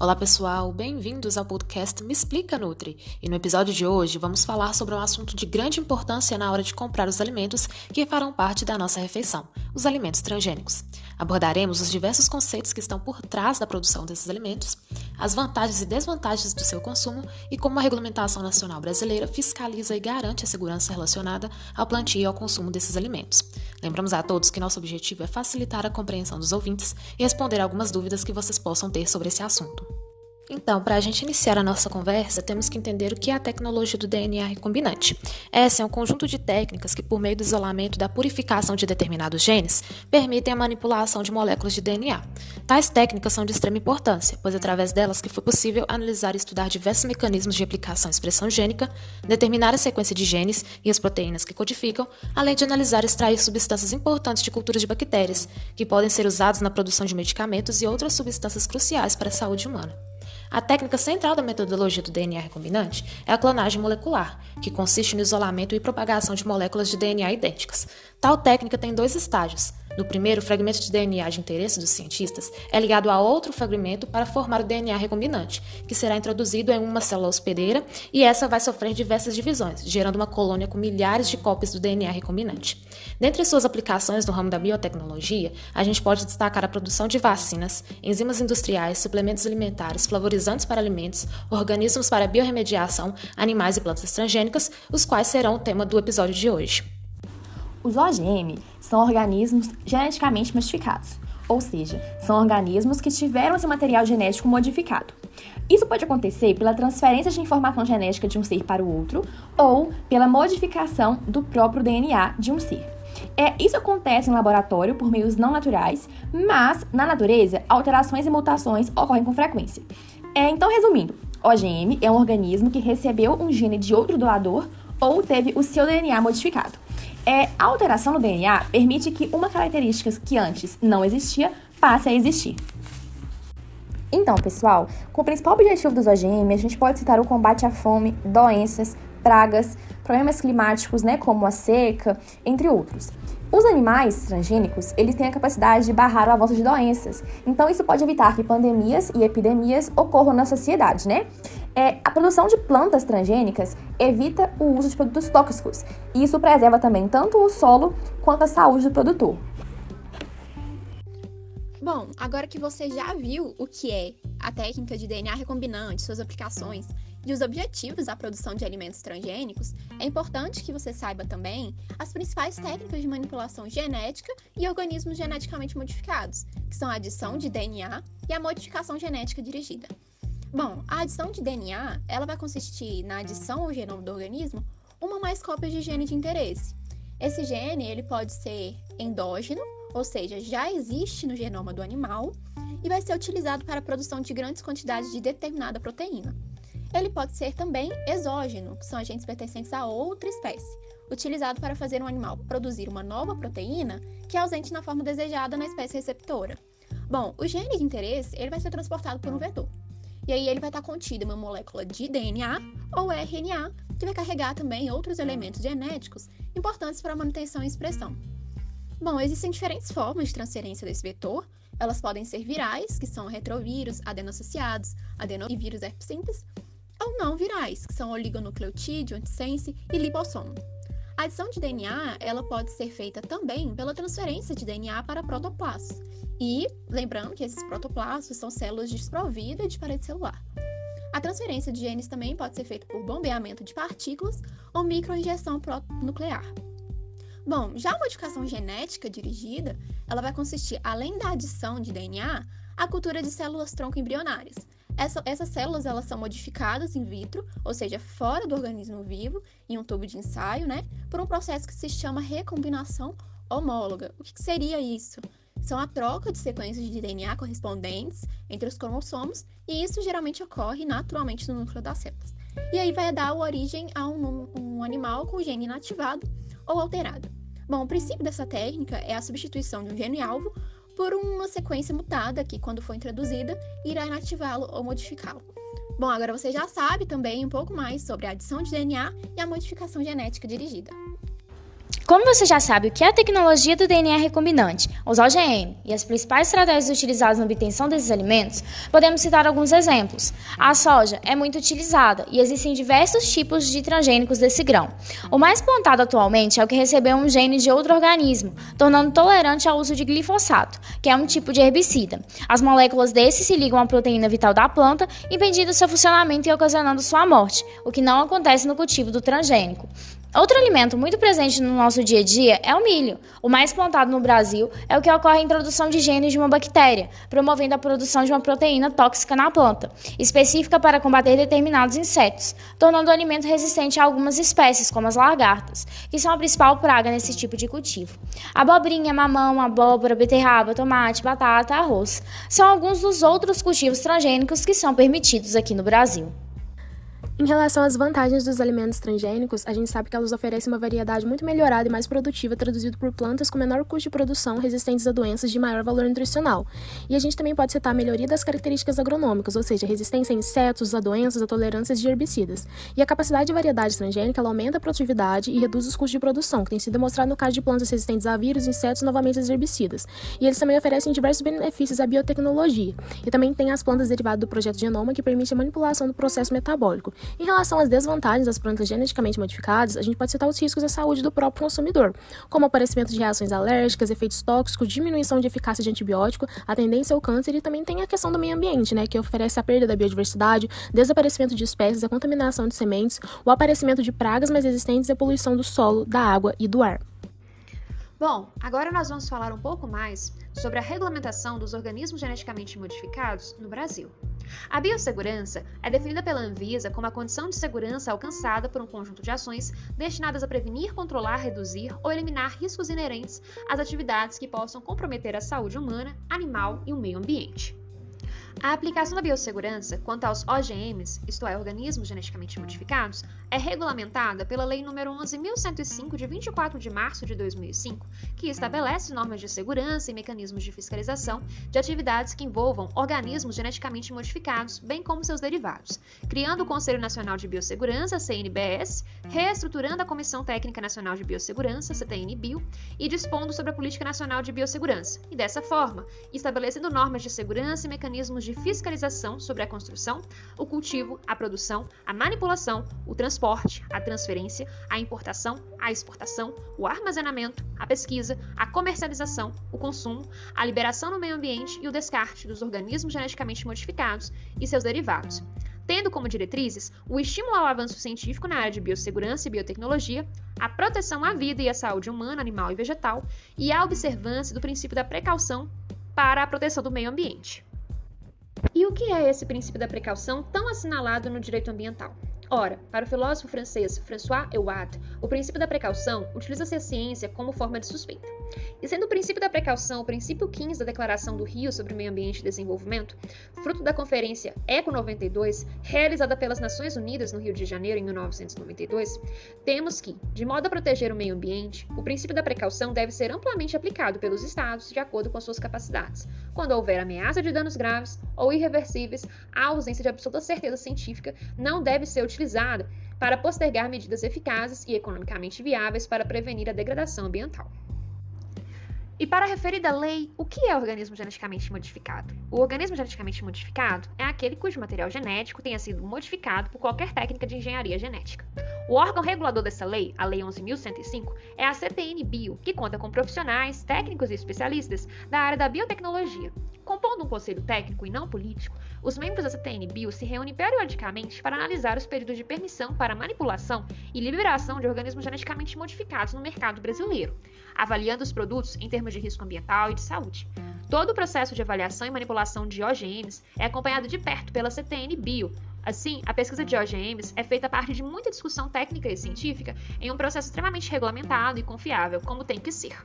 Olá pessoal, bem-vindos ao podcast Me Explica Nutri. E no episódio de hoje vamos falar sobre um assunto de grande importância na hora de comprar os alimentos que farão parte da nossa refeição, os alimentos transgênicos. Abordaremos os diversos conceitos que estão por trás da produção desses alimentos, as vantagens e desvantagens do seu consumo e como a regulamentação nacional brasileira fiscaliza e garante a segurança relacionada ao plantio e ao consumo desses alimentos. Lembramos a todos que nosso objetivo é facilitar a compreensão dos ouvintes e responder algumas dúvidas que vocês possam ter sobre esse assunto. Então, para a gente iniciar a nossa conversa, temos que entender o que é a tecnologia do DNA recombinante. Essa é um conjunto de técnicas que, por meio do isolamento e da purificação de determinados genes, permitem a manipulação de moléculas de DNA. Tais técnicas são de extrema importância, pois é através delas que foi possível analisar e estudar diversos mecanismos de aplicação e expressão gênica, determinar a sequência de genes e as proteínas que codificam, além de analisar e extrair substâncias importantes de culturas de bactérias, que podem ser usadas na produção de medicamentos e outras substâncias cruciais para a saúde humana. A técnica central da metodologia do DNA recombinante é a clonagem molecular, que consiste no isolamento e propagação de moléculas de DNA idênticas. Tal técnica tem dois estágios. No primeiro, o fragmento de DNA de interesse dos cientistas é ligado a outro fragmento para formar o DNA recombinante, que será introduzido em uma célula hospedeira e essa vai sofrer diversas divisões, gerando uma colônia com milhares de cópias do DNA recombinante. Dentre suas aplicações no ramo da biotecnologia, a gente pode destacar a produção de vacinas, enzimas industriais, suplementos alimentares, flavorizantes para alimentos, organismos para biorremediação, animais e plantas transgênicas, os quais serão o tema do episódio de hoje. Os OGM são organismos geneticamente modificados, ou seja, são organismos que tiveram seu material genético modificado. Isso pode acontecer pela transferência de informação genética de um ser para o outro ou pela modificação do próprio DNA de um ser. É, isso acontece em laboratório por meios não naturais, mas na natureza, alterações e mutações ocorrem com frequência. É, então, resumindo, OGM é um organismo que recebeu um gene de outro doador ou teve o seu DNA modificado. É, a alteração no DNA permite que uma característica que antes não existia passe a existir. Então, pessoal, com o principal objetivo dos OGM, a gente pode citar o combate à fome, doenças, pragas, problemas climáticos, né, como a seca, entre outros. Os animais transgênicos, eles têm a capacidade de barrar o avanço de doenças. Então, isso pode evitar que pandemias e epidemias ocorram na sociedade, né? É, a produção de plantas transgênicas evita o uso de produtos tóxicos. E isso preserva também tanto o solo quanto a saúde do produtor. Bom, agora que você já viu o que é a técnica de DNA recombinante, suas aplicações e os objetivos da produção de alimentos transgênicos, é importante que você saiba também as principais técnicas de manipulação genética e organismos geneticamente modificados, que são a adição de DNA e a modificação genética dirigida. Bom, a adição de DNA, ela vai consistir na adição ao genoma do organismo uma ou mais cópias de gene de interesse. Esse gene, ele pode ser endógeno, ou seja, já existe no genoma do animal, e vai ser utilizado para a produção de grandes quantidades de determinada proteína. Ele pode ser também exógeno, que são agentes pertencentes a outra espécie, utilizado para fazer um animal produzir uma nova proteína que é ausente na forma desejada na espécie receptora. Bom, o gene de interesse ele vai ser transportado por um vetor. E aí ele vai estar contido em uma molécula de DNA ou RNA, que vai carregar também outros elementos genéticos importantes para a manutenção e expressão. Bom, existem diferentes formas de transferência desse vetor. Elas podem ser virais, que são retrovírus, adenoassociados, adenovírus herpes simples, ou não virais, que são oligonucleotídeo, antissense e lipossomo. A adição de DNA ela pode ser feita também pela transferência de DNA para protoplastos. E lembrando que esses protoplastos são células desprovidas de parede celular. A transferência de genes também pode ser feita por bombeamento de partículas ou microinjeção nuclear. Bom, já a modificação genética dirigida, ela vai consistir, além da adição de DNA, a cultura de células tronco embrionárias, essa, essas células elas são modificadas in vitro, ou seja, fora do organismo vivo, em um tubo de ensaio, né, por um processo que se chama recombinação homóloga. O que, que seria isso? São a troca de sequências de DNA correspondentes entre os cromossomos, e isso geralmente ocorre naturalmente no núcleo das células. E aí vai dar origem a um, um animal com gene inativado ou alterado. Bom, o princípio dessa técnica é a substituição de um gene-alvo por uma sequência mutada que, quando for introduzida, irá inativá-lo ou modificá-lo. Bom, agora você já sabe também um pouco mais sobre a adição de DNA e a modificação genética dirigida. Como você já sabe o que é a tecnologia do DNA recombinante, os OGM, e as principais estratégias utilizadas na obtenção desses alimentos, podemos citar alguns exemplos. A soja é muito utilizada e existem diversos tipos de transgênicos desse grão. O mais plantado atualmente é o que recebeu um gene de outro organismo, tornando tolerante ao uso de glifosato, que é um tipo de herbicida. As moléculas desse se ligam à proteína vital da planta, impedindo seu funcionamento e ocasionando sua morte, o que não acontece no cultivo do transgênico. Outro alimento muito presente no nosso dia a dia é o milho. O mais plantado no Brasil é o que ocorre a introdução de genes de uma bactéria, promovendo a produção de uma proteína tóxica na planta, específica para combater determinados insetos, tornando o alimento resistente a algumas espécies, como as lagartas, que são a principal praga nesse tipo de cultivo. Abobrinha, mamão, abóbora, beterraba, tomate, batata, arroz são alguns dos outros cultivos transgênicos que são permitidos aqui no Brasil. Em relação às vantagens dos alimentos transgênicos, a gente sabe que elas oferecem uma variedade muito melhorada e mais produtiva, traduzido por plantas com menor custo de produção, resistentes a doenças de maior valor nutricional. E a gente também pode citar a melhoria das características agronômicas, ou seja, resistência a insetos, a doenças, a tolerâncias de herbicidas. E a capacidade de variedade transgênica ela aumenta a produtividade e reduz os custos de produção, que tem sido demonstrado no caso de plantas resistentes a vírus, insetos novamente aos herbicidas. E eles também oferecem diversos benefícios à biotecnologia. E também tem as plantas derivadas do projeto Genoma, que permite a manipulação do processo metabólico. Em relação às desvantagens das plantas geneticamente modificadas, a gente pode citar os riscos à saúde do próprio consumidor, como aparecimento de reações alérgicas, efeitos tóxicos, diminuição de eficácia de antibiótico, a tendência ao câncer e também tem a questão do meio ambiente, né, que oferece a perda da biodiversidade, desaparecimento de espécies, a contaminação de sementes, o aparecimento de pragas mais resistentes e a poluição do solo, da água e do ar. Bom, agora nós vamos falar um pouco mais sobre a regulamentação dos organismos geneticamente modificados no Brasil. A biossegurança é definida pela Anvisa como a condição de segurança alcançada por um conjunto de ações destinadas a prevenir, controlar, reduzir ou eliminar riscos inerentes às atividades que possam comprometer a saúde humana, animal e o meio ambiente. A aplicação da biossegurança quanto aos OGMs, isto é, organismos geneticamente modificados, é regulamentada pela Lei nº 11.105, de 24 de março de 2005, que estabelece normas de segurança e mecanismos de fiscalização de atividades que envolvam organismos geneticamente modificados, bem como seus derivados, criando o Conselho Nacional de Biossegurança, CNBS, reestruturando a Comissão Técnica Nacional de Biossegurança, CTN-Bio, e dispondo sobre a Política Nacional de Biossegurança, e dessa forma, estabelecendo normas de segurança e mecanismos de fiscalização sobre a construção, o cultivo, a produção, a manipulação, o transporte, a transferência, a importação, a exportação, o armazenamento, a pesquisa, a comercialização, o consumo, a liberação no meio ambiente e o descarte dos organismos geneticamente modificados e seus derivados tendo como diretrizes o estímulo ao avanço científico na área de biossegurança e biotecnologia, a proteção à vida e à saúde humana, animal e vegetal e a observância do princípio da precaução para a proteção do meio ambiente. O que é esse princípio da precaução tão assinalado no direito ambiental? Ora, para o filósofo francês François Heuat, o princípio da precaução utiliza-se a ciência como forma de suspeita. E sendo o princípio da precaução o princípio 15 da Declaração do Rio sobre o Meio Ambiente e Desenvolvimento, fruto da Conferência ECO 92, realizada pelas Nações Unidas no Rio de Janeiro em 1992, temos que, de modo a proteger o meio ambiente, o princípio da precaução deve ser amplamente aplicado pelos Estados de acordo com suas capacidades, quando houver ameaça de danos graves ou irreversíveis, a ausência de absoluta certeza científica não deve ser utilizada para postergar medidas eficazes e economicamente viáveis para prevenir a degradação ambiental. E para a referida lei, o que é organismo geneticamente modificado? O organismo geneticamente modificado é aquele cujo material genético tenha sido modificado por qualquer técnica de engenharia genética. O órgão regulador dessa lei, a Lei 11.105, é a CTN Bio, que conta com profissionais, técnicos e especialistas da área da biotecnologia. Compondo um conselho técnico e não político, os membros da CTN Bio se reúnem periodicamente para analisar os períodos de permissão para manipulação e liberação de organismos geneticamente modificados no mercado brasileiro, avaliando os produtos em termos de risco ambiental e de saúde. Todo o processo de avaliação e manipulação de OGMs é acompanhado de perto pela CTN Bio. Assim, a pesquisa de OGMs é feita a partir de muita discussão técnica e científica em um processo extremamente regulamentado e confiável, como tem que ser.